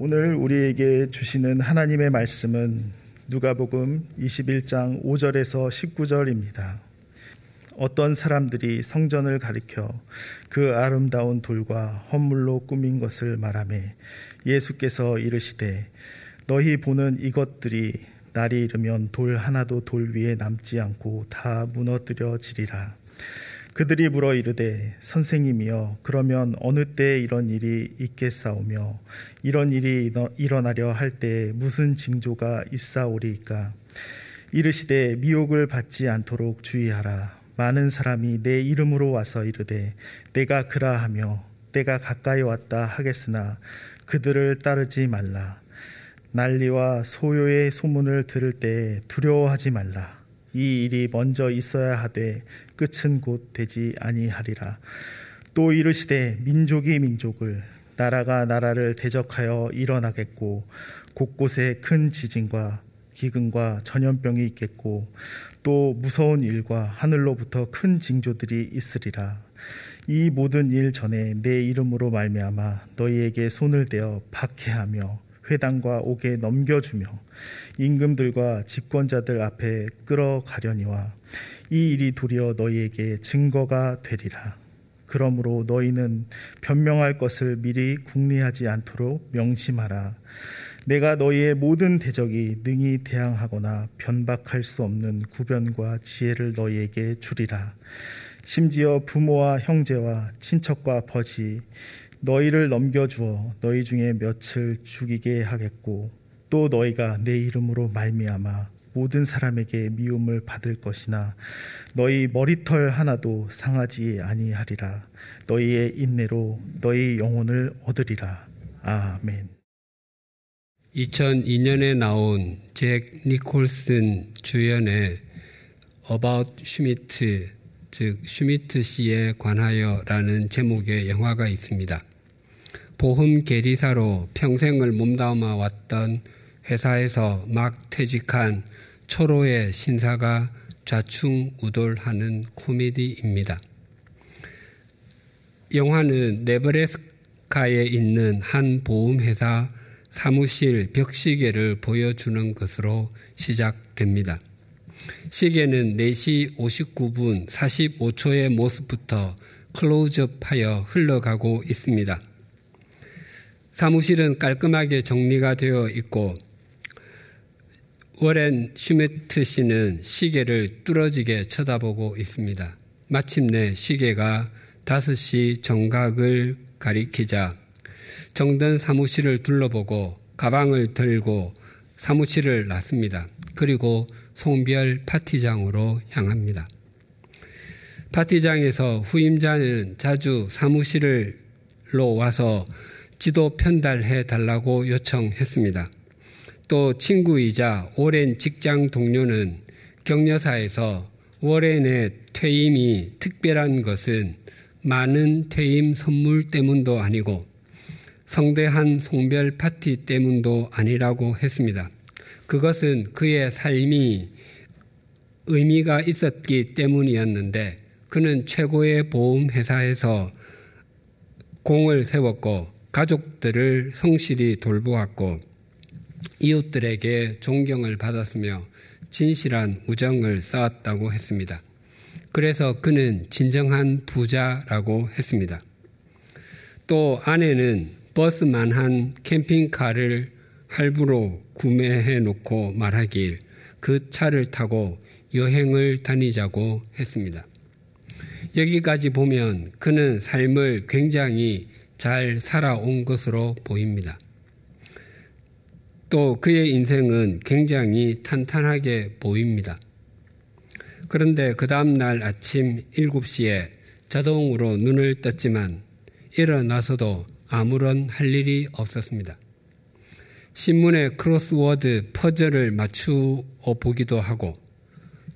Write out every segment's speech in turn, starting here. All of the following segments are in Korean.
오늘 우리에게 주시는 하나님의 말씀은 누가복음 21장 5절에서 19절입니다. 어떤 사람들이 성전을 가리켜 그 아름다운 돌과 헌물로 꾸민 것을 말하매 예수께서 이르시되 너희 보는 이것들이 날이 이르면 돌 하나도 돌 위에 남지 않고 다 무너뜨려지리라. 그들이 물어 이르되 선생님이여 그러면 어느 때 이런 일이 있겠사오며 이런 일이 일어나려 할때 무슨 징조가 있사오리이까? 이르시되 미혹을 받지 않도록 주의하라. 많은 사람이 내 이름으로 와서 이르되 내가 그라 하며 때가 가까이 왔다 하겠으나 그들을 따르지 말라. 난리와 소요의 소문을 들을 때 두려워하지 말라. 이 일이 먼저 있어야 하되 끝은 곧 되지 아니하리라. 또 이르시되 민족이 민족을 나라가 나라를 대적하여 일어나겠고 곳곳에 큰 지진과 기근과 전염병이 있겠고 또 무서운 일과 하늘로부터 큰 징조들이 있으리라. 이 모든 일 전에 내 이름으로 말미암아 너희에게 손을 대어 박해하며 회당과 옥에 넘겨주며 임금들과 집권자들 앞에 끌어가려니와 이 일이 도리어 너희에게 증거가 되리라. 그러므로 너희는 변명할 것을 미리 궁리하지 않도록 명심하라. 내가 너희의 모든 대적이 능히 대항하거나 변박할 수 없는 구변과 지혜를 너희에게 주리라. 심지어 부모와 형제와 친척과 버지 너희를 넘겨주어 너희 중에 몇을 죽이게 하겠고 또 너희가 내 이름으로 말미암아 모든 사람에게 미움을 받을 것이나 너희 머리털 하나도 상하지 아니하리라 너희의 인내로 너희 영혼을 얻으리라 아멘. 2002년에 나온 잭 니콜슨 주연의 About Schmidt 즉 슈미트 씨에 관하여라는 제목의 영화가 있습니다. 보험 계리사로 평생을 몸담아 왔던 회사에서 막 퇴직한 초로의 신사가 좌충우돌하는 코미디입니다. 영화는 네브레스카에 있는 한 보험회사 사무실 벽시계를 보여주는 것으로 시작됩니다. 시계는 4시 59분 45초의 모습부터 클로즈업하여 흘러가고 있습니다. 사무실은 깔끔하게 정리가 되어 있고 워렌 슈메트 씨는 시계를 뚫어지게 쳐다보고 있습니다. 마침내 시계가 5시 정각을 가리키자 정든 사무실을 둘러보고 가방을 들고 사무실을 났습니다. 그리고 송별 파티장으로 향합니다. 파티장에서 후임자는 자주 사무실로 와서 지도 편달해 달라고 요청했습니다. 또 친구이자 오랜 직장 동료는 격려사에서 워렌의 퇴임이 특별한 것은 많은 퇴임 선물 때문도 아니고 성대한 송별 파티 때문도 아니라고 했습니다. 그것은 그의 삶이 의미가 있었기 때문이었는데 그는 최고의 보험 회사에서 공을 세웠고 가족들을 성실히 돌보았고 이웃들에게 존경을 받았으며 진실한 우정을 쌓았다고 했습니다. 그래서 그는 진정한 부자라고 했습니다. 또 아내는 버스만한 캠핑카를 할부로 구매해 놓고 말하길 그 차를 타고 여행을 다니자고 했습니다. 여기까지 보면 그는 삶을 굉장히 잘 살아온 것으로 보입니다. 또 그의 인생은 굉장히 탄탄하게 보입니다. 그런데 그 다음날 아침 7시에 자동으로 눈을 떴지만 일어나서도 아무런 할 일이 없었습니다. 신문에 크로스워드 퍼즐을 맞추어 보기도 하고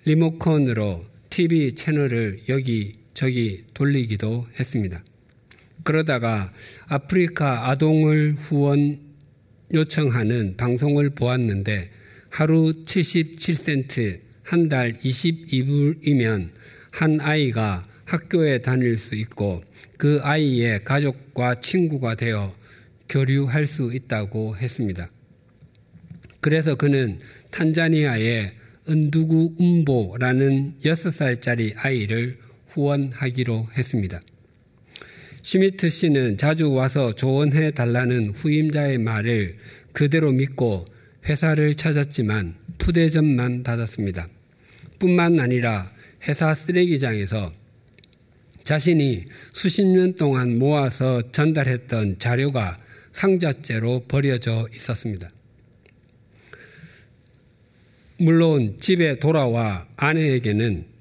리모컨으로 TV 채널을 여기 저기 돌리기도 했습니다. 그러다가 아프리카 아동을 후원 요청하는 방송을 보았는데 하루 77센트, 한 달 22불이면 한 아이가 학교에 다닐 수 있고 그 아이의 가족과 친구가 되어 교류할 수 있다고 했습니다. 그래서 그는 탄자니아의 은두구 음보라는 6살짜리 아이를 후원하기로 했습니다. 슈미트 씨는 자주 와서 조언해 달라는 후임자의 말을 그대로 믿고 회사를 찾았지만 푸대접만 받았습니다. 뿐만 아니라 회사 쓰레기장에서 자신이 수십 년 동안 모아서 전달했던 자료가 상자째로 버려져 있었습니다. 물론 집에 돌아와 아내에게는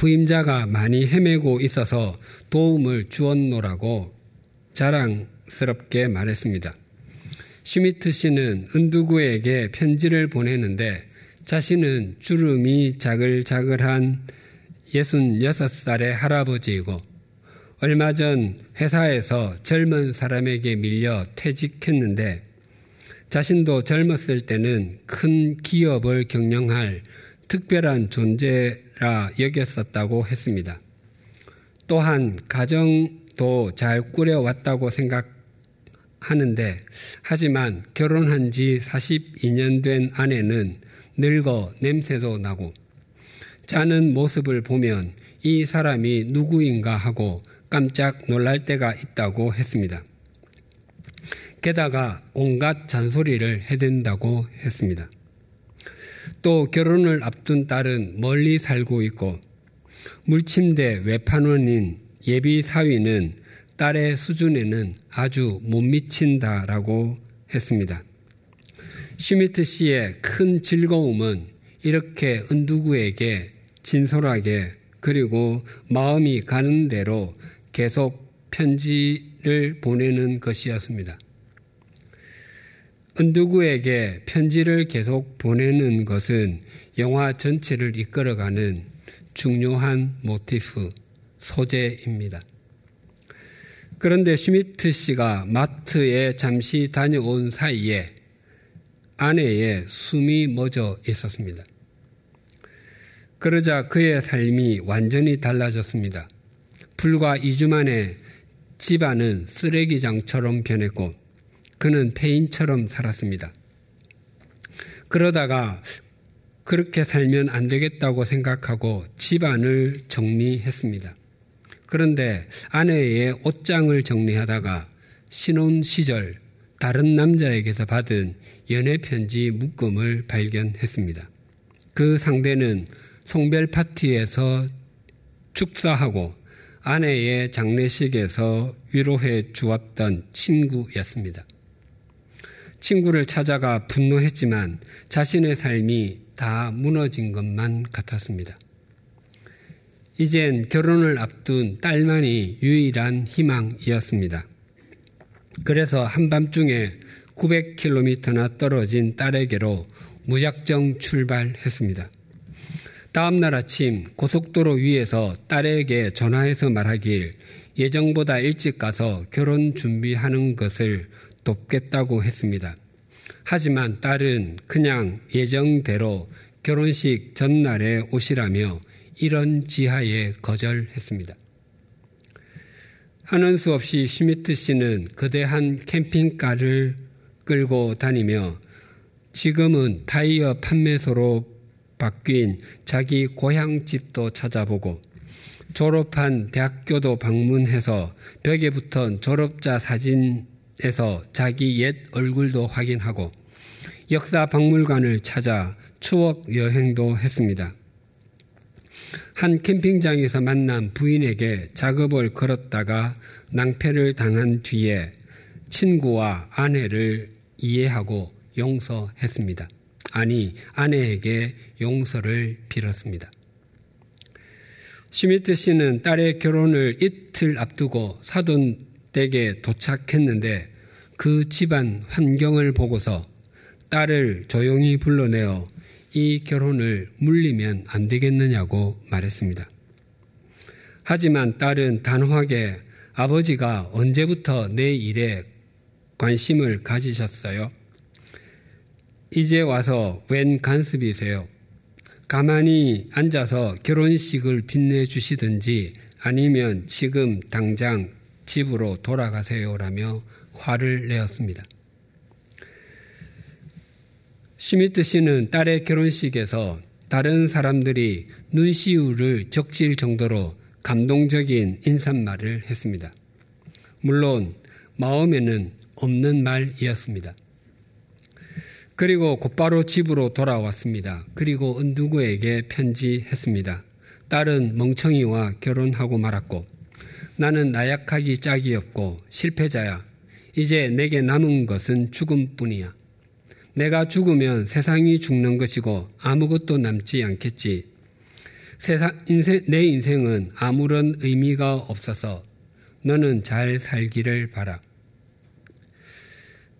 후임자가 많이 헤매고 있어서 도움을 주었노라고 자랑스럽게 말했습니다. 슈미트 씨는 은두구에게 편지를 보내는데 자신은 주름이 자글자글한 66살의 할아버지이고 얼마 전 회사에서 젊은 사람에게 밀려 퇴직했는데 자신도 젊었을 때는 큰 기업을 경영할 특별한 존재라 여겼었다고 했습니다. 또한 가정도 잘 꾸려왔다고 생각하는데 하지만 결혼한 지 42년 된 아내는 늙어 냄새도 나고 자는 모습을 보면 이 사람이 누구인가 하고 깜짝 놀랄 때가 있다고 했습니다. 게다가 온갖 잔소리를 해댄다고 했습니다. 또 결혼을 앞둔 딸은 멀리 살고 있고 물침대 외판원인 예비 사위는 딸의 수준에는 아주 못 미친다라고 했습니다. 슈미트 씨의 큰 즐거움은 이렇게 은두구에게 진솔하게 그리고 마음이 가는 대로 계속 편지를 보내는 것이었습니다. 은두구에게 편지를 계속 보내는 것은 영화 전체를 이끌어가는 중요한 모티프, 소재입니다. 그런데 슈미트 씨가 마트에 잠시 다녀온 사이에 아내의 숨이 멎어 있었습니다. 그러자 그의 삶이 완전히 달라졌습니다. 불과 2주 만에 집안은 쓰레기장처럼 변했고 그는 폐인처럼 살았습니다. 그러다가 그렇게 살면 안 되겠다고 생각하고 집안을 정리했습니다. 그런데 아내의 옷장을 정리하다가 신혼 시절 다른 남자에게서 받은 연애 편지 묶음을 발견했습니다. 그 상대는 송별 파티에서 축사하고 아내의 장례식에서 위로해 주었던 친구였습니다. 친구를 찾아가 분노했지만 자신의 삶이 다 무너진 것만 같았습니다. 이젠 결혼을 앞둔 딸만이 유일한 희망이었습니다. 그래서 한밤중에 900km나 떨어진 딸에게로 무작정 출발했습니다. 다음날 아침 고속도로 위에서 딸에게 전화해서 말하길 예정보다 일찍 가서 결혼 준비하는 것을 돕겠다고 했습니다. 하지만 딸은 그냥 예정대로 결혼식 전날에 오시라며 이런 지하에 거절했습니다. 하는 수 없이 슈미트 씨는 거대한 캠핑카를 끌고 다니며 지금은 타이어 판매소로 바뀐 자기 고향 집도 찾아보고 졸업한 대학교도 방문해서 벽에 붙은 졸업자 사진 에서 자기 옛 얼굴도 확인하고 역사 박물관을 찾아 추억 여행도 했습니다. 한 캠핑장에서 만난 부인에게 작업을 걸었다가 낭패를 당한 뒤에 친구와 아내를 이해하고 용서했습니다. 아니, 아내에게 용서를 빌었습니다. 슈미트 씨는 딸의 결혼을 이틀 앞두고 사돈 댁에 도착했는데 그 집안 환경을 보고서 딸을 조용히 불러내어 이 결혼을 물리면 안 되겠느냐고 말했습니다. 하지만 딸은 단호하게 아버지가 언제부터 내 일에 관심을 가지셨어요? 이제 와서 웬 간섭이세요? 가만히 앉아서 결혼식을 빛내주시든지 아니면 지금 당장 집으로 돌아가세요라며 화를 내었습니다. 슈미트 씨는 딸의 결혼식에서 다른 사람들이 눈시울을 적실 정도로 감동적인 인사말을 했습니다. 물론 마음에는 없는 말이었습니다. 그리고 곧바로 집으로 돌아왔습니다. 그리고 은두구에게 편지했습니다. 딸은 멍청이와 결혼하고 말았고 나는 나약하기 짝이 없고 실패자야. 이제 내게 남은 것은 죽음뿐이야. 내가 죽으면 세상이 죽는 것이고 아무것도 남지 않겠지. 세상, 인생, 내 인생은 아무런 의미가 없어서 너는 잘 살기를 바라.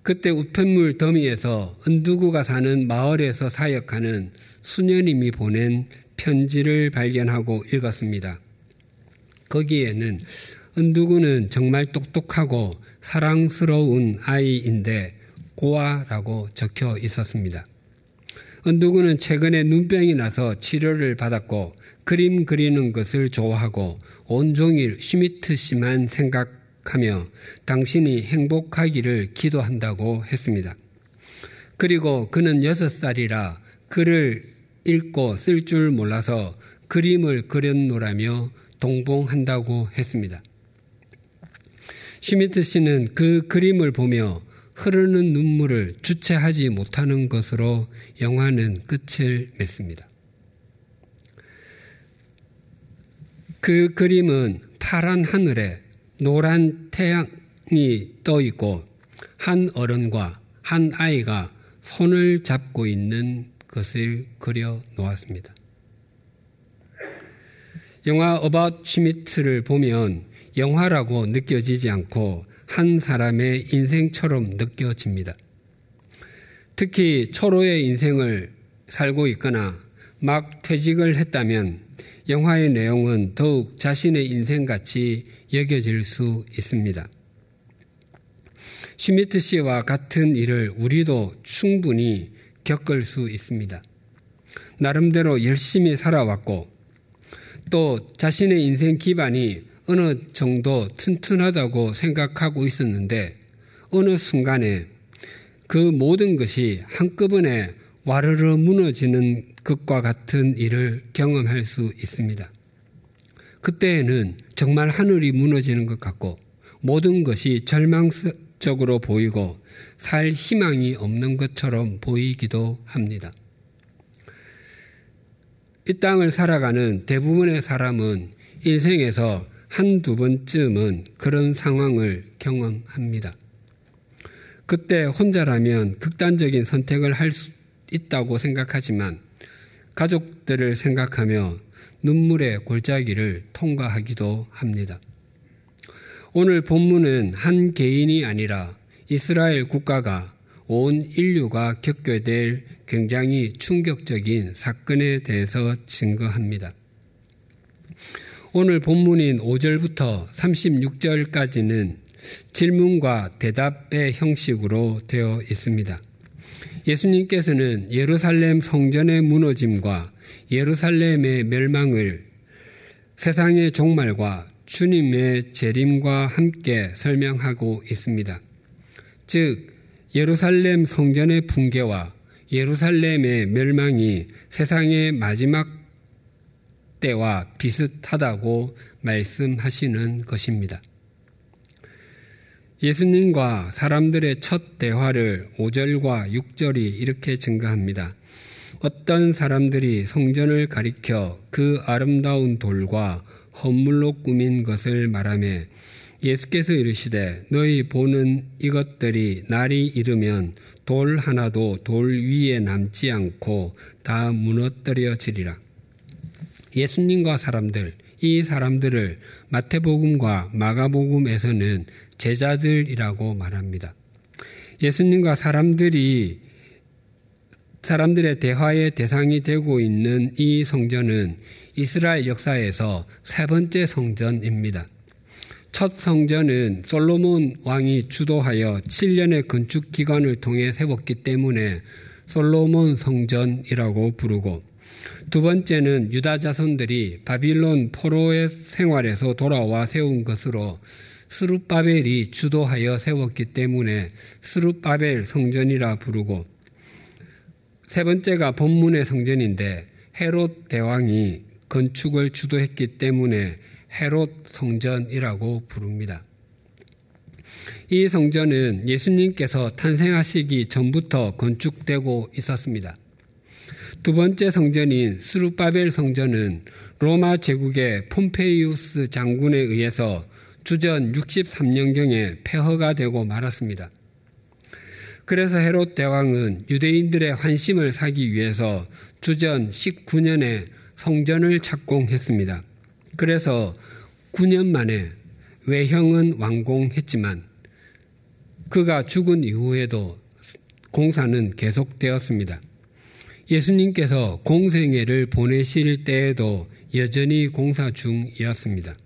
그때 우편물 더미에서 은두구가 사는 마을에서 사역하는 수녀님이 보낸 편지를 발견하고 읽었습니다. 거기에는 은두구는 정말 똑똑하고 사랑스러운 아이인데 고아라고 적혀 있었습니다. 은두구는 최근에 눈병이 나서 치료를 받았고 그림 그리는 것을 좋아하고 온종일 슈미트 씨만 생각하며 당신이 행복하기를 기도한다고 했습니다. 그리고 그는 여섯 살이라 글을 읽고 쓸 줄 몰라서 그림을 그렸노라며 동봉한다고 했습니다. 슈미트 씨는 그 그림을 보며 흐르는 눈물을 주체하지 못하는 것으로 영화는 끝을 맺습니다. 그 그림은 파란 하늘에 노란 태양이 떠 있고 한 어른과 한 아이가 손을 잡고 있는 것을 그려 놓았습니다. 영화 어바웃 슈미트를 보면 영화라고 느껴지지 않고 한 사람의 인생처럼 느껴집니다. 특히 초로의 인생을 살고 있거나 막 퇴직을 했다면 영화의 내용은 더욱 자신의 인생같이 여겨질 수 있습니다. 슈미트 씨와 같은 일을 우리도 충분히 겪을 수 있습니다. 나름대로 열심히 살아왔고 또 자신의 인생 기반이 어느 정도 튼튼하다고 생각하고 있었는데 어느 순간에 그 모든 것이 한꺼번에 와르르 무너지는 것과 같은 일을 경험할 수 있습니다. 그때에는 정말 하늘이 무너지는 것 같고 모든 것이 절망적으로 보이고 살 희망이 없는 것처럼 보이기도 합니다. 이 땅을 살아가는 대부분의 사람은 인생에서 한두 번쯤은 그런 상황을 경험합니다. 그때 혼자라면 극단적인 선택을 할 수 있다고 생각하지만 가족들을 생각하며 눈물의 골짜기를 통과하기도 합니다. 오늘 본문은 한 개인이 아니라 이스라엘 국가가 온 인류가 겪게 될 굉장히 충격적인 사건에 대해서 증거합니다. 오늘 본문인 5절부터 36절까지는 질문과 대답의 형식으로 되어 있습니다. 예수님께서는 예루살렘 성전의 무너짐과 예루살렘의 멸망을 세상의 종말과 주님의 재림과 함께 설명하고 있습니다. 즉, 예루살렘 성전의 붕괴와 예루살렘의 멸망이 세상의 마지막 때와 비슷하다고 말씀하시는 것입니다. 예수님과 사람들의 첫 대화를 5절과 6절이 이렇게 증가합니다. 어떤 사람들이 성전을 가리켜 그 아름다운 돌과 헌물로 꾸민 것을 말하며 예수께서 이르시되 너희 보는 이것들이 날이 이르면 돌 하나도 돌 위에 남지 않고 다 무너뜨려지리라. 예수님과 사람들, 이 사람들을 마태복음과 마가복음에서는 제자들이라고 말합니다. 예수님과 사람들이 사람들의 대화의 대상이 되고 있는 이 성전은 이스라엘 역사에서 세 번째 성전입니다. 첫 성전은 솔로몬 왕이 주도하여 7년의 건축 기간을 통해 세웠기 때문에 솔로몬 성전이라고 부르고 두 번째는 유다 자손들이 바빌론 포로의 생활에서 돌아와 세운 것으로 스룹바벨이 주도하여 세웠기 때문에 스룹바벨 성전이라 부르고 세 번째가 본문의 성전인데 헤롯 대왕이 건축을 주도했기 때문에 헤롯 성전이라고 부릅니다. 이 성전은 예수님께서 탄생하시기 전부터 건축되고 있었습니다. 두 번째 성전인 스룹바벨 성전은 로마 제국의 폼페이우스 장군에 의해서 주전 63년경에 폐허가 되고 말았습니다. 그래서 헤롯 대왕은 유대인들의 환심을 사기 위해서 주전 19년에 성전을 착공했습니다. 그래서 9년 만에 외형은 완공했지만 그가 죽은 이후에도 공사는 계속되었습니다. 예수님께서 공생애를 보내실 때에도 여전히 공사 중이었습니다.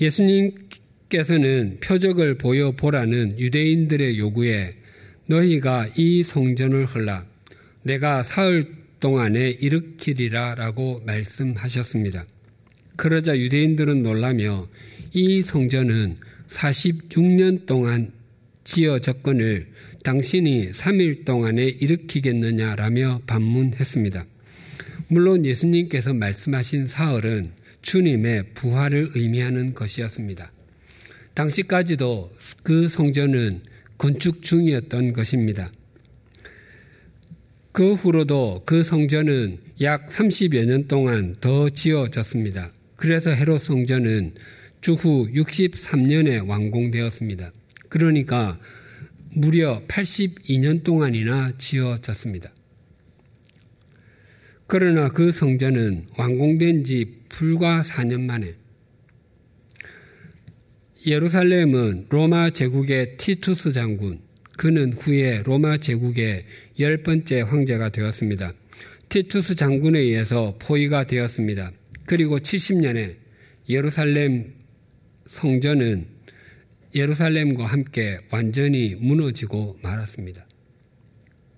예수님께서는 표적을 보여보라는 유대인들의 요구에 너희가 이 성전을 헐라 내가 사흘 동안에 일으키리라 라고 말씀하셨습니다. 그러자 유대인들은 놀라며 이 성전은 46년 동안 지어졌건을 당신이 3일 동안에 일으키겠느냐라며 반문했습니다. 물론 예수님께서 말씀하신 사흘은 주님의 부활을 의미하는 것이었습니다. 당시까지도 그 성전은 건축 중이었던 것입니다. 그 후로도 그 성전은 약 30여 년 동안 더 지어졌습니다. 그래서 헤롯 성전은 주후 63년에 완공되었습니다. 그러니까 무려 82년 동안이나 지어졌습니다. 그러나 그 성전은 완공된 지 불과 4년 만에 예루살렘은 로마 제국의 티투스 장군, 그는 후에 로마 제국의 열 번째 황제가 되었습니다. 티투스 장군에 의해서 포위가 되었습니다. 그리고 70년에 예루살렘 성전은 예루살렘과 함께 완전히 무너지고 말았습니다.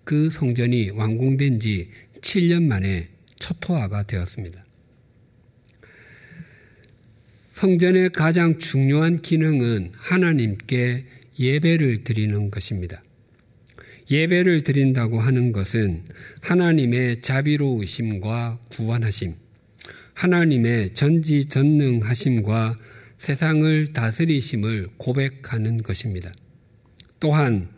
그 성전이 완공된 지 7년 만에 초토화가 되었습니다. 성전의 가장 중요한 기능은 하나님께 예배를 드리는 것입니다. 예배를 드린다고 하는 것은 하나님의 자비로우심과 구원하심, 하나님의 전지전능하심과 세상을 다스리심을 고백하는 것입니다. 또한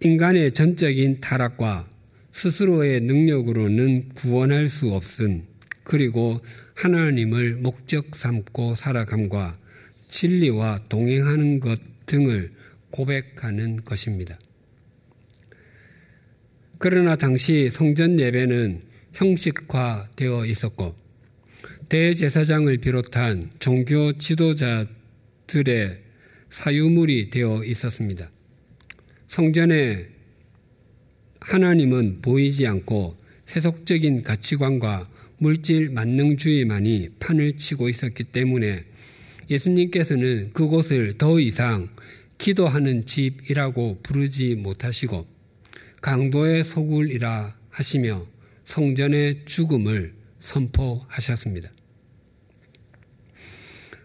인간의 전적인 타락과 스스로의 능력으로는 구원할 수 없음, 그리고 하나님을 목적 삼고 살아감과 진리와 동행하는 것 등을 고백하는 것입니다. 그러나 당시 성전 예배는 형식화되어 있었고 대제사장을 비롯한 종교 지도자들의 사유물이 되어 있었습니다. 성전에 하나님은 보이지 않고 세속적인 가치관과 물질 만능주의만이 판을 치고 있었기 때문에 예수님께서는 그곳을 더 이상 기도하는 집이라고 부르지 못하시고 강도의 소굴이라 하시며 성전의 죽음을 선포하셨습니다.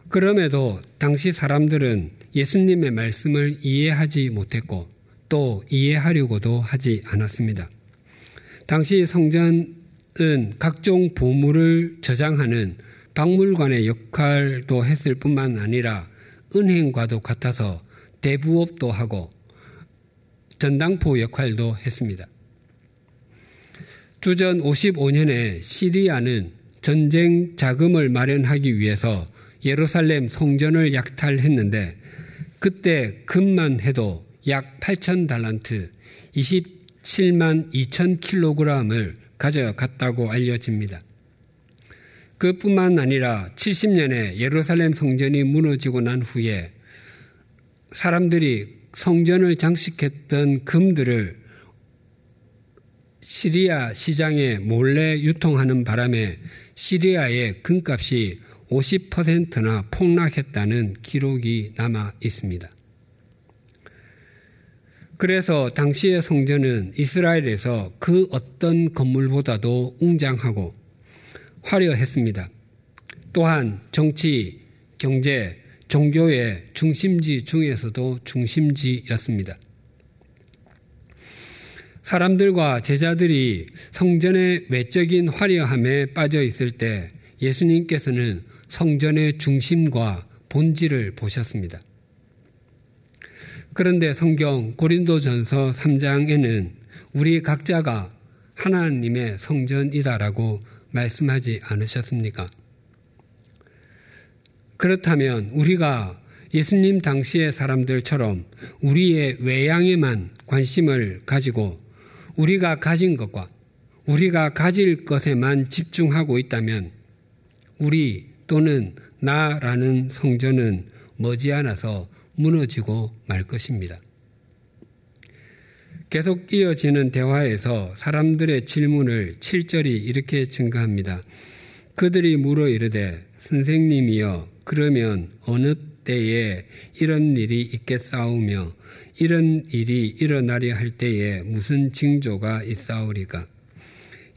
그럼에도 당시 사람들은 예수님의 말씀을 이해하지 못했고 또 이해하려고도 하지 않았습니다. 당시 성전은 각종 보물을 저장하는 박물관의 역할도 했을 뿐만 아니라 은행과도 같아서 대부업도 하고 전당포 역할도 했습니다. 주전 55년에 시리아는 전쟁 자금을 마련하기 위해서 예루살렘 성전을 약탈했는데 그때 금만 해도 약 8천 달란트 27만 2천 킬로그램을 가져갔다고 알려집니다. 그뿐만 아니라 70년에 예루살렘 성전이 무너지고 난 후에 사람들이 성전을 장식했던 금들을 시리아 시장에 몰래 유통하는 바람에 시리아의 금값이 50%나 폭락했다는 기록이 남아 있습니다. 그래서 당시의 성전은 이스라엘에서 그 어떤 건물보다도 웅장하고 화려했습니다. 또한 정치, 경제, 종교의 중심지 중에서도 중심지였습니다. 사람들과 제자들이 성전의 외적인 화려함에 빠져 있을 때 예수님께서는 성전의 중심과 본질을 보셨습니다. 그런데 성경 고린도전서 3장에는 우리 각자가 하나님의 성전이다라고 말씀하지 않으셨습니까? 그렇다면 우리가 예수님 당시의 사람들처럼 우리의 외양에만 관심을 가지고 우리가 가진 것과 우리가 가질 것에만 집중하고 있다면 우리 또는 나라는 성전은 머지않아서 무너지고 말 것입니다. 계속 이어지는 대화에서 사람들의 질문을 7절이 이렇게 증가합니다. 그들이 물어 이르되 선생님이여 그러면 어느 때에 이런 일이 있겠사오며 이런 일이 일어나려 할 때에 무슨 징조가 있사오리까?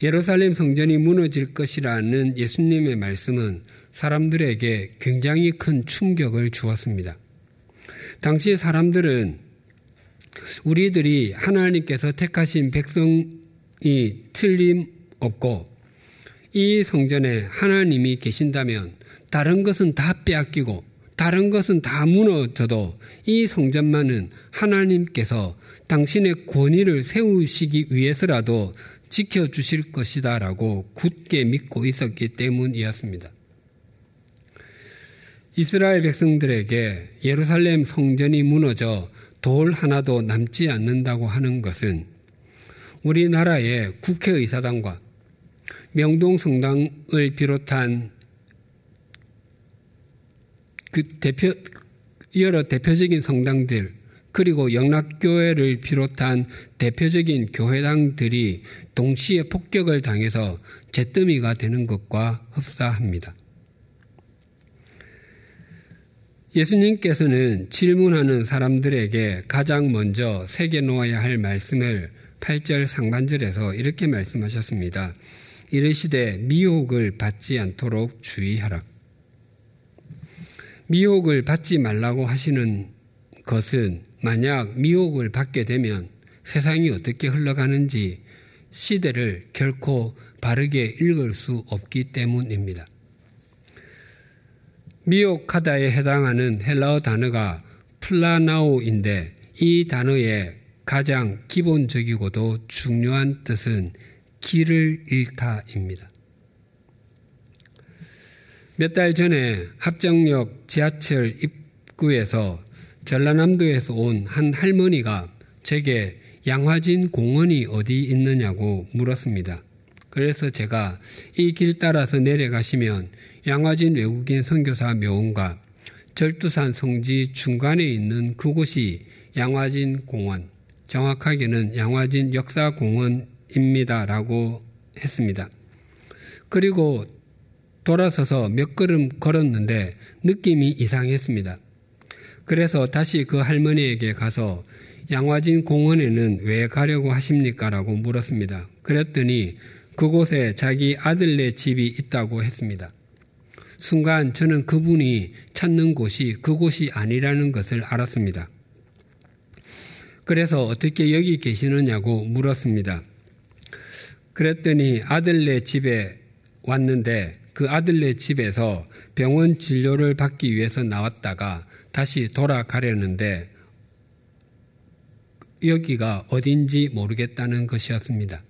예루살렘 성전이 무너질 것이라는 예수님의 말씀은 사람들에게 굉장히 큰 충격을 주었습니다. 당시 사람들은 우리들이 하나님께서 택하신 백성이 틀림없고 이 성전에 하나님이 계신다면 다른 것은 다 빼앗기고 다른 것은 다 무너져도 이 성전만은 하나님께서 당신의 권위를 세우시기 위해서라도 지켜주실 것이다 라고 굳게 믿고 있었기 때문이었습니다. 이스라엘 백성들에게 예루살렘 성전이 무너져 돌 하나도 남지 않는다고 하는 것은 우리나라의 국회의사당과 명동성당을 비롯한 그 대표 여러 대표적인 성당들 그리고 영락교회를 비롯한 대표적인 교회당들이 동시에 폭격을 당해서 잿더미가 되는 것과 흡사합니다. 예수님께서는 질문하는 사람들에게 가장 먼저 새겨 놓아야 할 말씀을 8절 상반절에서 이렇게 말씀하셨습니다. 이르시되 미혹을 받지 않도록 주의하라. 미혹을 받지 말라고 하시는 것은 만약 미혹을 받게 되면 세상이 어떻게 흘러가는지 시대를 결코 바르게 읽을 수 없기 때문입니다. 미혹하다에 해당하는 헬라어 단어가 플라나오인데 이 단어의 가장 기본적이고도 중요한 뜻은 길을 잃다입니다. 몇 달 전에 합정역 지하철 입구에서 전라남도에서 온 한 할머니가 제게 양화진 공원이 어디 있느냐고 물었습니다. 그래서 제가 이 길 따라서 내려가시면 양화진 외국인 선교사 묘원과 절두산 성지 중간에 있는 그곳이 양화진 공원, 정확하게는 양화진 역사공원입니다라고 했습니다. 그리고 돌아서서 몇 걸음 걸었는데 느낌이 이상했습니다. 그래서 다시 그 할머니에게 가서 양화진 공원에는 왜 가려고 하십니까? 라고 물었습니다. 그랬더니 그곳에 자기 아들네 집이 있다고 했습니다. 순간 저는 그분이 찾는 곳이 그곳이 아니라는 것을 알았습니다. 그래서 어떻게 여기 계시느냐고 물었습니다. 그랬더니 아들네 집에 왔는데 그 아들네 집에서 병원 진료를 받기 위해서 나왔다가 다시 돌아가려는데 여기가 어딘지 모르겠다는 것이었습니다.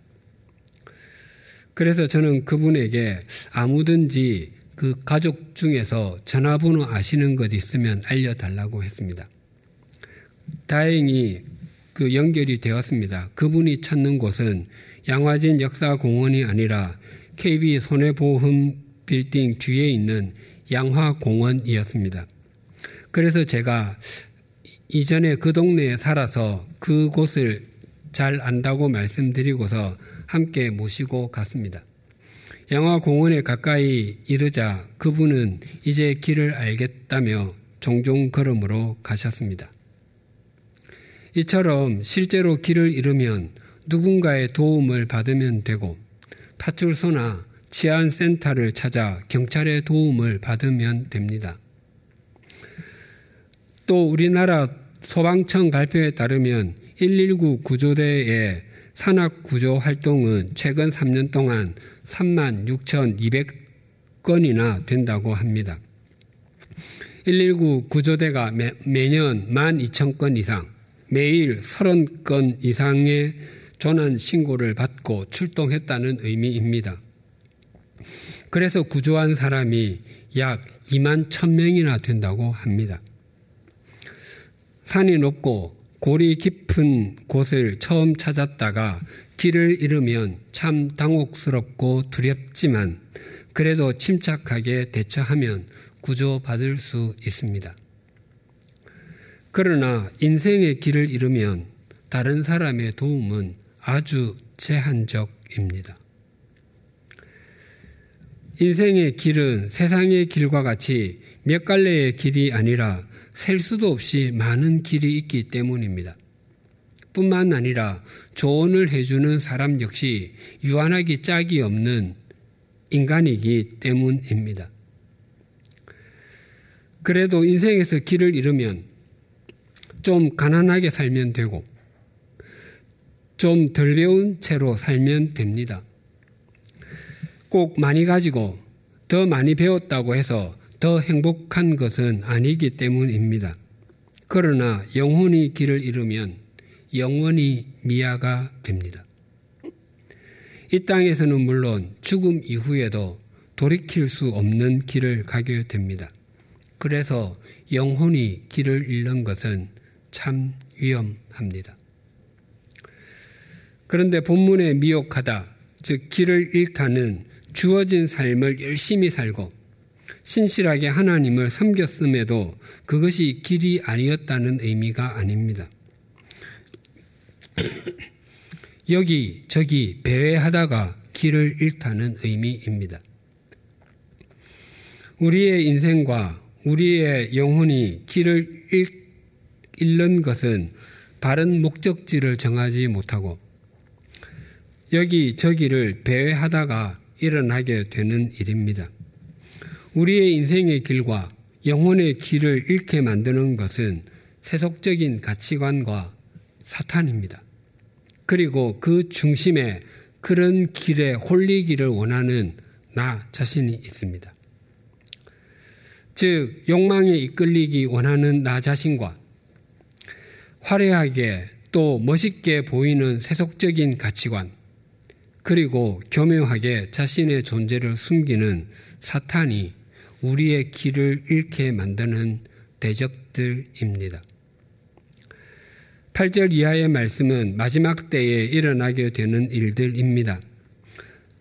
그래서 저는 그분에게 아무든지 그 가족 중에서 전화번호 아시는 것 있으면 알려달라고 했습니다. 다행히 그 연결이 되었습니다. 그분이 찾는 곳은 양화진 역사공원이 아니라 KB 손해보험 빌딩 뒤에 있는 양화공원이었습니다. 그래서 제가 이전에 그 동네에 살아서 그곳을 잘 안다고 말씀드리고서 함께 모시고 갔습니다. 양화 공원에 가까이 이르자 그분은 이제 길을 알겠다며 종종 걸음으로 가셨습니다. 이처럼 실제로 길을 잃으면 누군가의 도움을 받으면 되고 파출소나 치안센터를 찾아 경찰의 도움을 받으면 됩니다. 또 우리나라 소방청 발표에 따르면 119 구조대의 산악 구조 활동은 최근 3년 동안 3만 6,200건이나 된다고 합니다. 119 구조대가 매, 매년 1만 2천 건 이상, 매일 30건 이상의 조난 신고를 받고 출동했다는 의미입니다. 그래서 구조한 사람이 약 2만 1000명이나 된다고 합니다. 산이 높고 골이 깊은 곳을 처음 찾았다가 길을 잃으면 참 당혹스럽고 두렵지만 그래도 침착하게 대처하면 구조받을 수 있습니다. 그러나 인생의 길을 잃으면 다른 사람의 도움은 아주 제한적입니다. 인생의 길은 세상의 길과 같이 몇 갈래의 길이 아니라 셀 수도 없이 많은 길이 있기 때문입니다. 뿐만 아니라 조언을 해주는 사람 역시 유한하기 짝이 없는 인간이기 때문입니다. 그래도 인생에서 길을 잃으면 좀 가난하게 살면 되고 좀 덜 배운 채로 살면 됩니다. 꼭 많이 가지고 더 많이 배웠다고 해서 더 행복한 것은 아니기 때문입니다. 그러나 영혼이 길을 잃으면 영원히 미아가 됩니다. 이 땅에서는 물론 죽음 이후에도 돌이킬 수 없는 길을 가게 됩니다. 그래서 영혼이 길을 잃는 것은 참 위험합니다. 그런데 본문에 미혹하다, 즉 길을 잃다는 주어진 삶을 열심히 살고 신실하게 하나님을 섬겼음에도 그것이 길이 아니었다는 의미가 아닙니다. 여기 저기 배회하다가 길을 잃다는 의미입니다. 우리의 인생과 우리의 영혼이 길을 잃는 것은 바른 목적지를 정하지 못하고 여기 저기를 배회하다가 일어나게 되는 일입니다. 우리의 인생의 길과 영혼의 길을 잃게 만드는 것은 세속적인 가치관과 사탄입니다. 그리고 그 중심에 그런 길에 홀리기를 원하는 나 자신이 있습니다. 즉, 욕망에 이끌리기 원하는 나 자신과 화려하게 또 멋있게 보이는 세속적인 가치관, 그리고 교묘하게 자신의 존재를 숨기는 사탄이 우리의 길을 잃게 만드는 대적들입니다. 8절 이하의 말씀은 마지막 때에 일어나게 되는 일들입니다.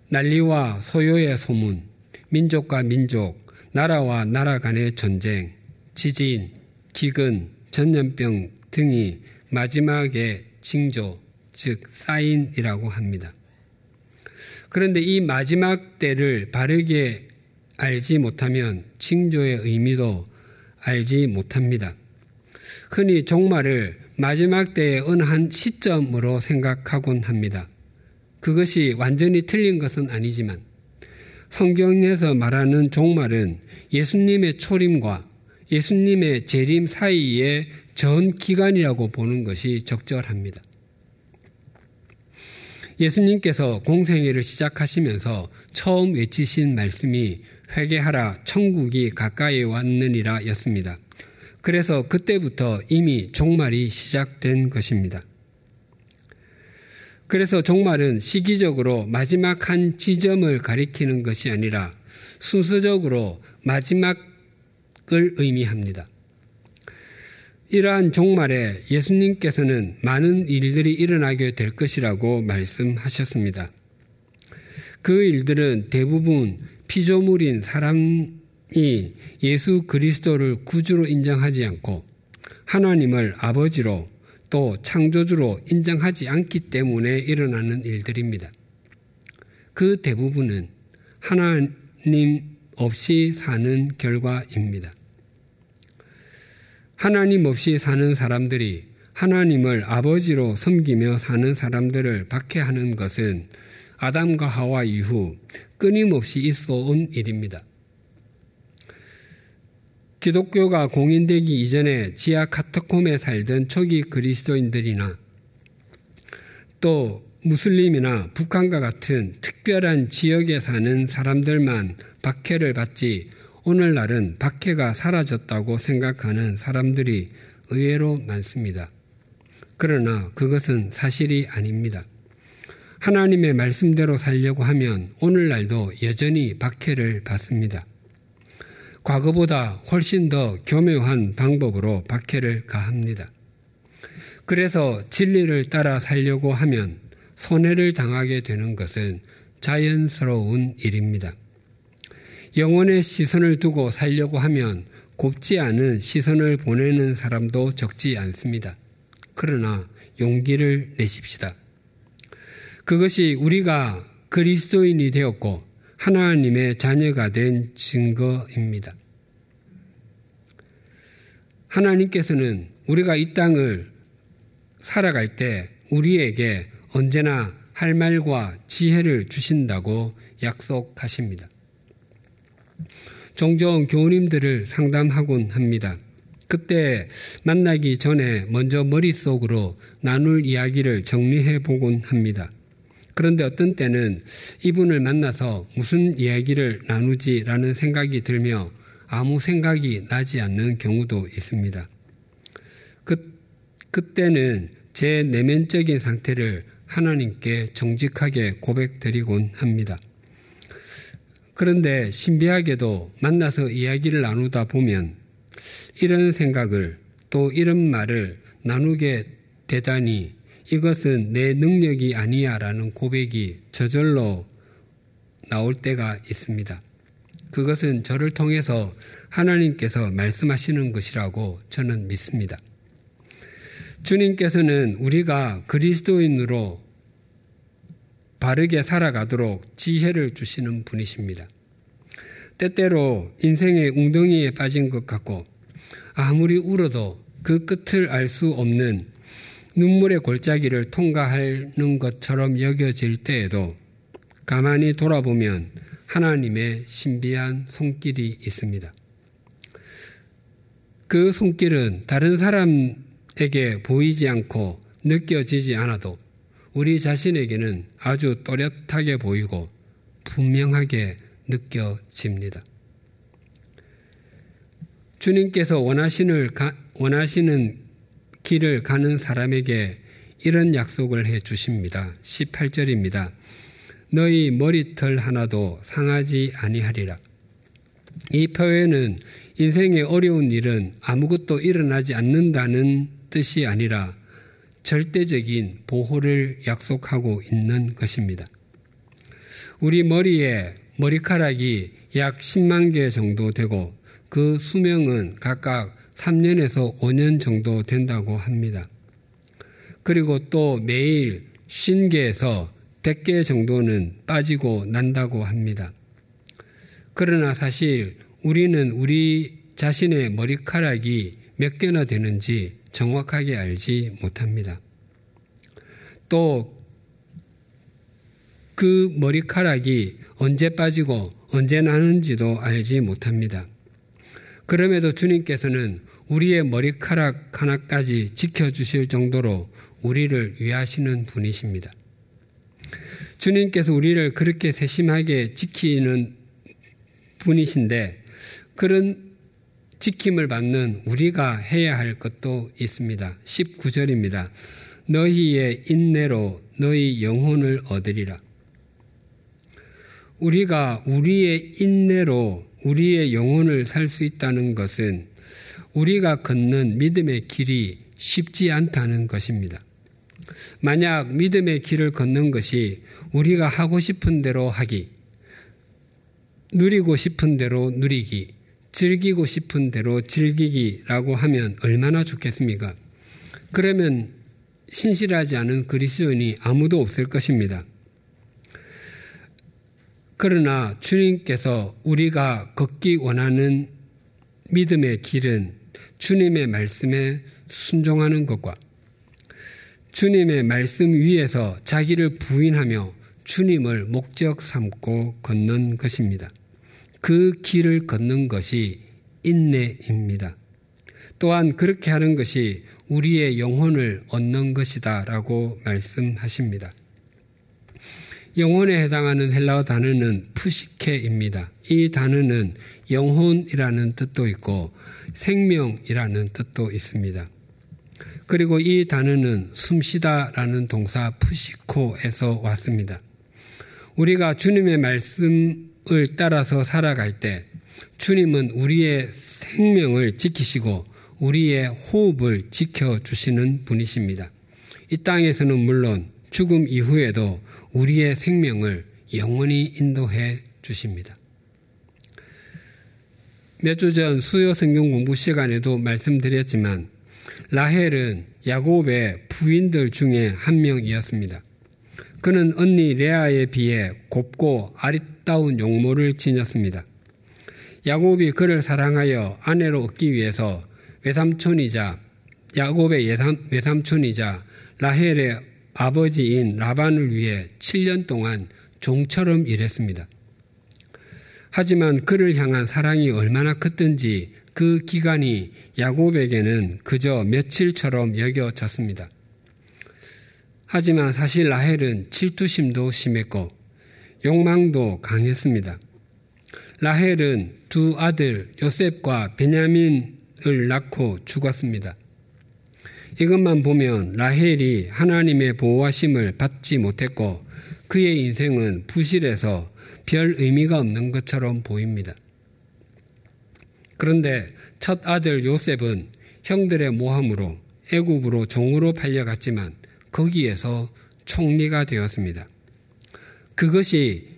난리와 소요의 소문, 민족과 민족, 나라와 나라 간의 전쟁, 지진, 기근, 전염병 등이 마지막에 징조, 즉 사인이라고 합니다. 그런데 이 마지막 때를 바르게 알지 못하면 징조의 의미도 알지 못합니다. 흔히 종말을 마지막 때의 어느 한 시점으로 생각하곤 합니다. 그것이 완전히 틀린 것은 아니지만 성경에서 말하는 종말은 예수님의 초림과 예수님의 재림 사이의 전 기간이라고 보는 것이 적절합니다. 예수님께서 공생애를 시작하시면서 처음 외치신 말씀이 회개하라 천국이 가까이 왔느니라 였습니다. 그래서 그때부터 이미 종말이 시작된 것입니다. 그래서 종말은 시기적으로 마지막 한 지점을 가리키는 것이 아니라 순서적으로 마지막을 의미합니다. 이러한 종말에 예수님께서는 많은 일들이 일어나게 될 것이라고 말씀하셨습니다. 그 일들은 대부분 피조물인 사람이 예수 그리스도를 구주로 인정하지 않고 하나님을 아버지로 또 창조주로 인정하지 않기 때문에 일어나는 일들입니다. 그 대부분은 하나님 없이 사는 결과입니다. 하나님 없이 사는 사람들이 하나님을 아버지로 섬기며 사는 사람들을 박해하는 것은 아담과 하와 이후 끊임없이 있어 온 일입니다. 기독교가 공인되기 이전에 지하 카타콤에 살던 초기 그리스도인들이나 또 무슬림이나 북한과 같은 특별한 지역에 사는 사람들만 박해를 받지 오늘날은 박해가 사라졌다고 생각하는 사람들이 의외로 많습니다. 그러나 그것은 사실이 아닙니다. 하나님의 말씀대로 살려고 하면 오늘날도 여전히 박해를 받습니다. 과거보다 훨씬 더 교묘한 방법으로 박해를 가합니다. 그래서 진리를 따라 살려고 하면 손해를 당하게 되는 것은 자연스러운 일입니다. 영혼의 시선을 두고 살려고 하면 곱지 않은 시선을 보내는 사람도 적지 않습니다. 그러나 용기를 내십시다. 그것이 우리가 그리스도인이 되었고 하나님의 자녀가 된 증거입니다. 하나님께서는 우리가 이 땅을 살아갈 때 우리에게 언제나 할 말과 지혜를 주신다고 약속하십니다. 종종 교우님들을 상담하곤 합니다. 그때 만나기 전에 먼저 머릿속으로 나눌 이야기를 정리해 보곤 합니다. 그런데 어떤 때는 이분을 만나서 무슨 이야기를 나누지라는 생각이 들며 아무 생각이 나지 않는 경우도 있습니다. 그, 그때는 제 내면적인 상태를 하나님께 정직하게 고백드리곤 합니다. 그런데 신비하게도 만나서 이야기를 나누다 보면 이런 생각을 또 이런 말을 나누게 되다니 이것은 내 능력이 아니야 라는 고백이 저절로 나올 때가 있습니다. 그것은 저를 통해서 하나님께서 말씀하시는 것이라고 저는 믿습니다. 주님께서는 우리가 그리스도인으로 바르게 살아가도록 지혜를 주시는 분이십니다. 때때로 인생의 웅덩이에 빠진 것 같고 아무리 울어도 그 끝을 알 수 없는 눈물의 골짜기를 통과하는 것처럼 여겨질 때에도 가만히 돌아보면 하나님의 신비한 손길이 있습니다. 그 손길은 다른 사람에게 보이지 않고 느껴지지 않아도 우리 자신에게는 아주 또렷하게 보이고 분명하게 느껴집니다. 주님께서 원하시는, 원하시는 길을 가는 사람에게 이런 약속을 해 주십니다. 18절입니다. 너희 머리털 하나도 상하지 아니하리라. 이 표현은 인생의 어려운 일은 아무것도 일어나지 않는다는 뜻이 아니라 절대적인 보호를 약속하고 있는 것입니다. 우리 머리에 머리카락이 약 10만 개 정도 되고 그 수명은 각각 3년에서 5년 정도 된다고 합니다. 그리고 또 매일 50개에서 100개 정도는 빠지고 난다고 합니다. 그러나 사실 우리는 우리 자신의 머리카락이 몇 개나 되는지 정확하게 알지 못합니다. 또 그 머리카락이 언제 빠지고 언제 나는지도 알지 못합니다. 그럼에도 주님께서는 우리의 머리카락 하나까지 지켜주실 정도로 우리를 위하시는 분이십니다. 주님께서 우리를 그렇게 세심하게 지키는 분이신데 그런 지킴을 받는 우리가 해야 할 것도 있습니다. 19절입니다. 너희의 인내로 너희 영혼을 얻으리라. 우리가 우리의 인내로 우리의 영혼을 살 수 있다는 것은 우리가 걷는 믿음의 길이 쉽지 않다는 것입니다. 만약 믿음의 길을 걷는 것이 우리가 하고 싶은 대로 하기, 누리고 싶은 대로 누리기, 즐기고 싶은 대로 즐기기라고 하면 얼마나 좋겠습니까? 그러면 신실하지 않은 그리스도인이 아무도 없을 것입니다. 그러나 주님께서 우리가 걷기 원하는 믿음의 길은 주님의 말씀에 순종하는 것과 주님의 말씀 위에서 자기를 부인하며 주님을 목적 삼고 걷는 것입니다. 그 길을 걷는 것이 인내입니다. 또한 그렇게 하는 것이 우리의 영혼을 얻는 것이다 라고 말씀하십니다. 영혼에 해당하는 헬라어 단어는 푸시케입니다. 이 단어는 영혼이라는 뜻도 있고 생명이라는 뜻도 있습니다. 그리고 이 단어는 숨쉬다라는 동사 푸시코에서 왔습니다. 우리가 주님의 말씀 을 따라서 살아갈 때 주님은 우리의 생명을 지키시고 우리의 호흡을 지켜주시는 분이십니다. 이 땅에서는 물론 죽음 이후에도 우리의 생명을 영원히 인도해 주십니다. 몇 주 전 수요 성경 공부 시간에도 말씀드렸지만 라헬은 야곱의 부인들 중에 한 명이었습니다. 그는 언니 레아에 비해 곱고 아리따운 용모를 지녔습니다. 야곱이 그를 사랑하여 아내로 얻기 위해서 외삼촌이자 야곱의 외삼촌이자 라헬의 아버지인 라반을 위해 7년 동안 종처럼 일했습니다. 하지만 그를 향한 사랑이 얼마나 컸든지 그 기간이 야곱에게는 그저 며칠처럼 여겨졌습니다. 하지만 사실 라헬은 질투심도 심했고 욕망도 강했습니다. 라헬은 두 아들 요셉과 베냐민을 낳고 죽었습니다. 이것만 보면 라헬이 하나님의 보호하심을 받지 못했고 그의 인생은 부실해서 별 의미가 없는 것처럼 보입니다. 그런데 첫 아들 요셉은 형들의 모함으로 애굽으로 종으로 팔려갔지만 거기에서 총리가 되었습니다. 그것이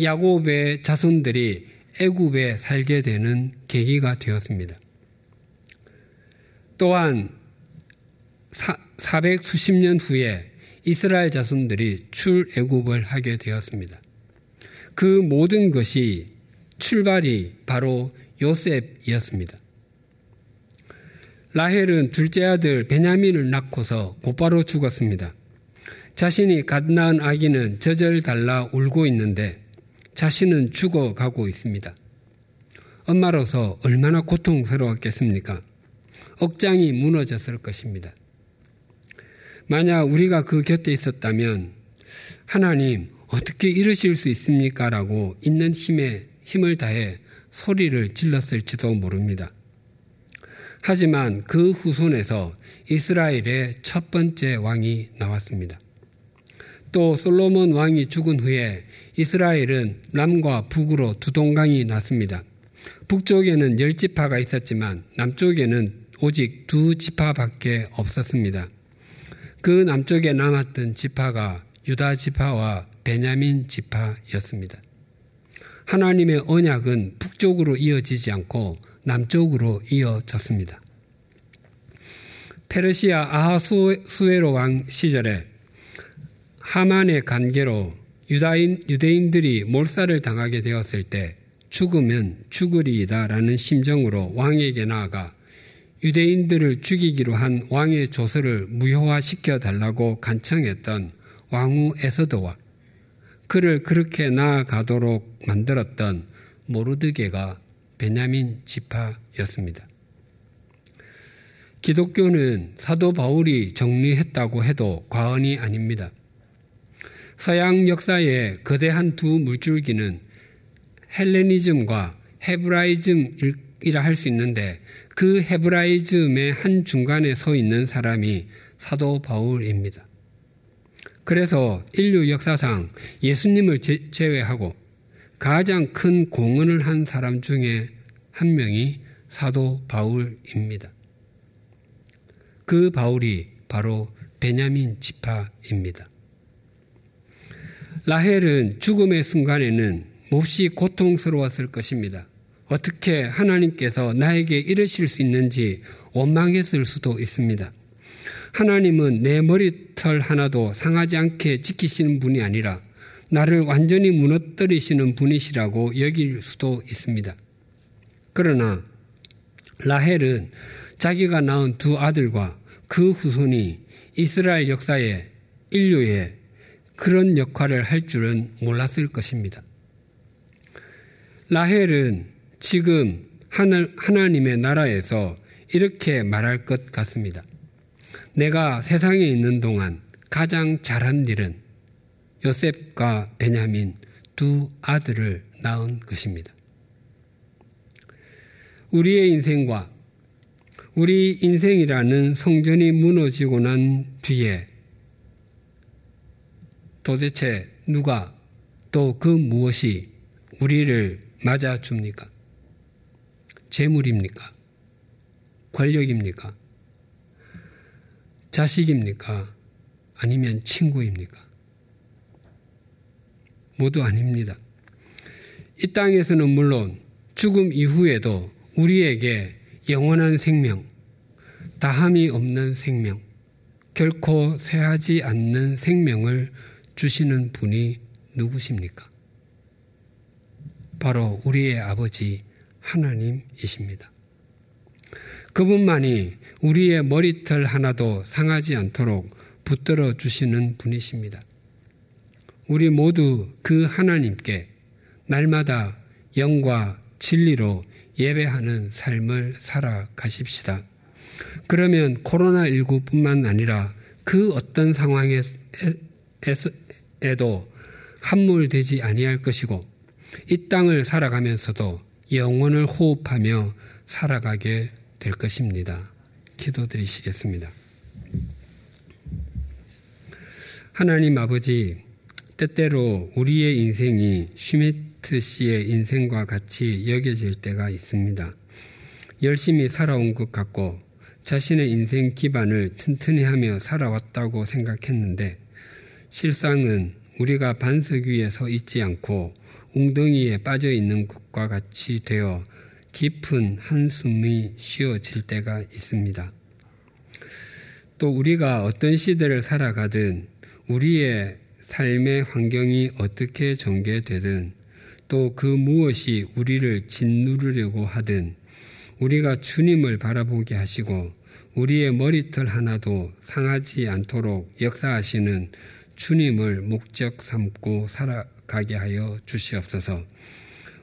야곱의 자손들이 애굽에 살게 되는 계기가 되었습니다. 또한 400 수십 년 후에 이스라엘 자손들이 출애굽을 하게 되었습니다. 그 모든 것이 출발이 바로 요셉이었습니다. 라헬은 둘째 아들 베냐민을 낳고서 곧바로 죽었습니다. 자신이 갓 낳은 아기는 저절 달라 울고 있는데 자신은 죽어가고 있습니다. 엄마로서 얼마나 고통스러웠겠습니까? 억장이 무너졌을 것입니다. 만약 우리가 그 곁에 있었다면 하나님 어떻게 이러실 수 있습니까? 라고 있는 힘에 힘을 다해 소리를 질렀을지도 모릅니다. 하지만 그 후손에서 이스라엘의 첫 번째 왕이 나왔습니다. 또 솔로몬 왕이 죽은 후에 이스라엘은 남과 북으로 두 동강이 났습니다. 북쪽에는 열 지파가 있었지만 남쪽에는 오직 두 지파밖에 없었습니다. 그 남쪽에 남았던 지파가 유다 지파와 베냐민 지파였습니다. 하나님의 언약은 북쪽으로 이어지지 않고 남쪽으로 이어졌습니다. 페르시아 아하수에로 왕 시절에 하만의 관계로 유다인, 유대인들이 몰살을 당하게 되었을 때 죽으면 죽으리이다라는 심정으로 왕에게 나아가 유대인들을 죽이기로 한 왕의 조서를 무효화시켜 달라고 간청했던 왕후 에서드와 그를 그렇게 나아가도록 만들었던 모르드게가 베냐민 지파였습니다. 기독교는 사도 바울이 정리했다고 해도 과언이 아닙니다. 서양 역사의 거대한 두 물줄기는 헬레니즘과 헤브라이즘이라 할 수 있는데 그 헤브라이즘의 한 중간에 서 있는 사람이 사도 바울입니다. 그래서 인류 역사상 예수님을 제외하고 가장 큰 공헌을 한 사람 중에 한 명이 사도 바울입니다. 그 바울이 바로 베냐민 지파입니다. 라헬은 죽음의 순간에는 몹시 고통스러웠을 것입니다. 어떻게 하나님께서 나에게 이르실 수 있는지 원망했을 수도 있습니다. 하나님은 내 머리털 하나도 상하지 않게 지키시는 분이 아니라 나를 완전히 무너뜨리시는 분이시라고 여길 수도 있습니다. 그러나 라헬은 자기가 낳은 두 아들과 그 후손이 이스라엘 역사에 인류에 그런 역할을 할 줄은 몰랐을 것입니다. 라헬은 지금 하나님의 나라에서 이렇게 말할 것 같습니다. 내가 세상에 있는 동안 가장 잘한 일은 요셉과 베냐민 두 아들을 낳은 것입니다. 우리의 인생과 우리 인생이라는 성전이 무너지고 난 뒤에 도대체 누가 또 그 무엇이 우리를 맞아줍니까? 재물입니까? 권력입니까? 자식입니까? 아니면 친구입니까? 모두 아닙니다. 이 땅에서는 물론 죽음 이후에도 우리에게 영원한 생명, 다함이 없는 생명, 결코 쇠하지 않는 생명을 주시는 분이 누구십니까? 바로 우리의 아버지 하나님이십니다. 그분만이 우리의 머리털 하나도 상하지 않도록 붙들어 주시는 분이십니다. 우리 모두 그 하나님께 날마다 영과 진리로 예배하는 삶을 살아가십시다. 그러면 코로나19뿐만 아니라 그 어떤 상황에도 함몰되지 아니할 것이고 이 땅을 살아가면서도 영혼을 호흡하며 살아가게 될 것입니다. 기도드리시겠습니다. 하나님 아버지, 때때로 우리의 인생이 슈미트 씨의 인생과 같이 여겨질 때가 있습니다. 열심히 살아온 것 같고 자신의 인생 기반을 튼튼히 하며 살아왔다고 생각했는데 실상은 우리가 반석 위에 서 있지 않고 웅덩이에 빠져 있는 것과 같이 되어 깊은 한숨이 쉬어질 때가 있습니다. 또 우리가 어떤 시대를 살아가든 우리의 삶의 환경이 어떻게 전개되든 또 그 무엇이 우리를 짓누르려고 하든 우리가 주님을 바라보게 하시고 우리의 머리털 하나도 상하지 않도록 역사하시는 주님을 목적 삼고 살아가게 하여 주시옵소서.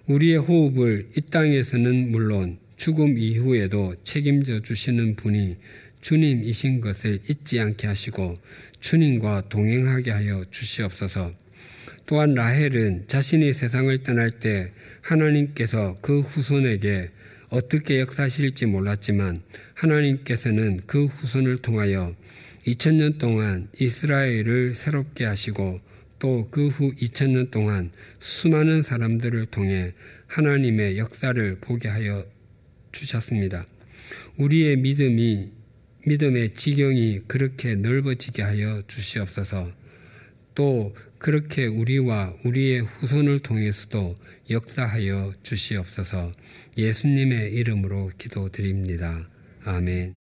우리의 호흡을 이 땅에서는 물론 죽음 이후에도 책임져 주시는 분이 주님이신 것을 잊지 않게 하시고 주님과 동행하게 하여 주시옵소서. 또한 라헬은 자신이 세상을 떠날 때 하나님께서 그 후손에게 어떻게 역사하실지 몰랐지만 하나님께서는 그 후손을 통하여 2000년 동안 이스라엘을 새롭게 하시고 또 그 후 2000년 동안 수많은 사람들을 통해 하나님의 역사를 보게 하여 주셨습니다. 우리의 믿음이 믿음의 지경이 그렇게 넓어지게 하여 주시옵소서. 또 그렇게 우리와 우리의 후손을 통해서도 역사하여 주시옵소서. 예수님의 이름으로 기도드립니다. 아멘.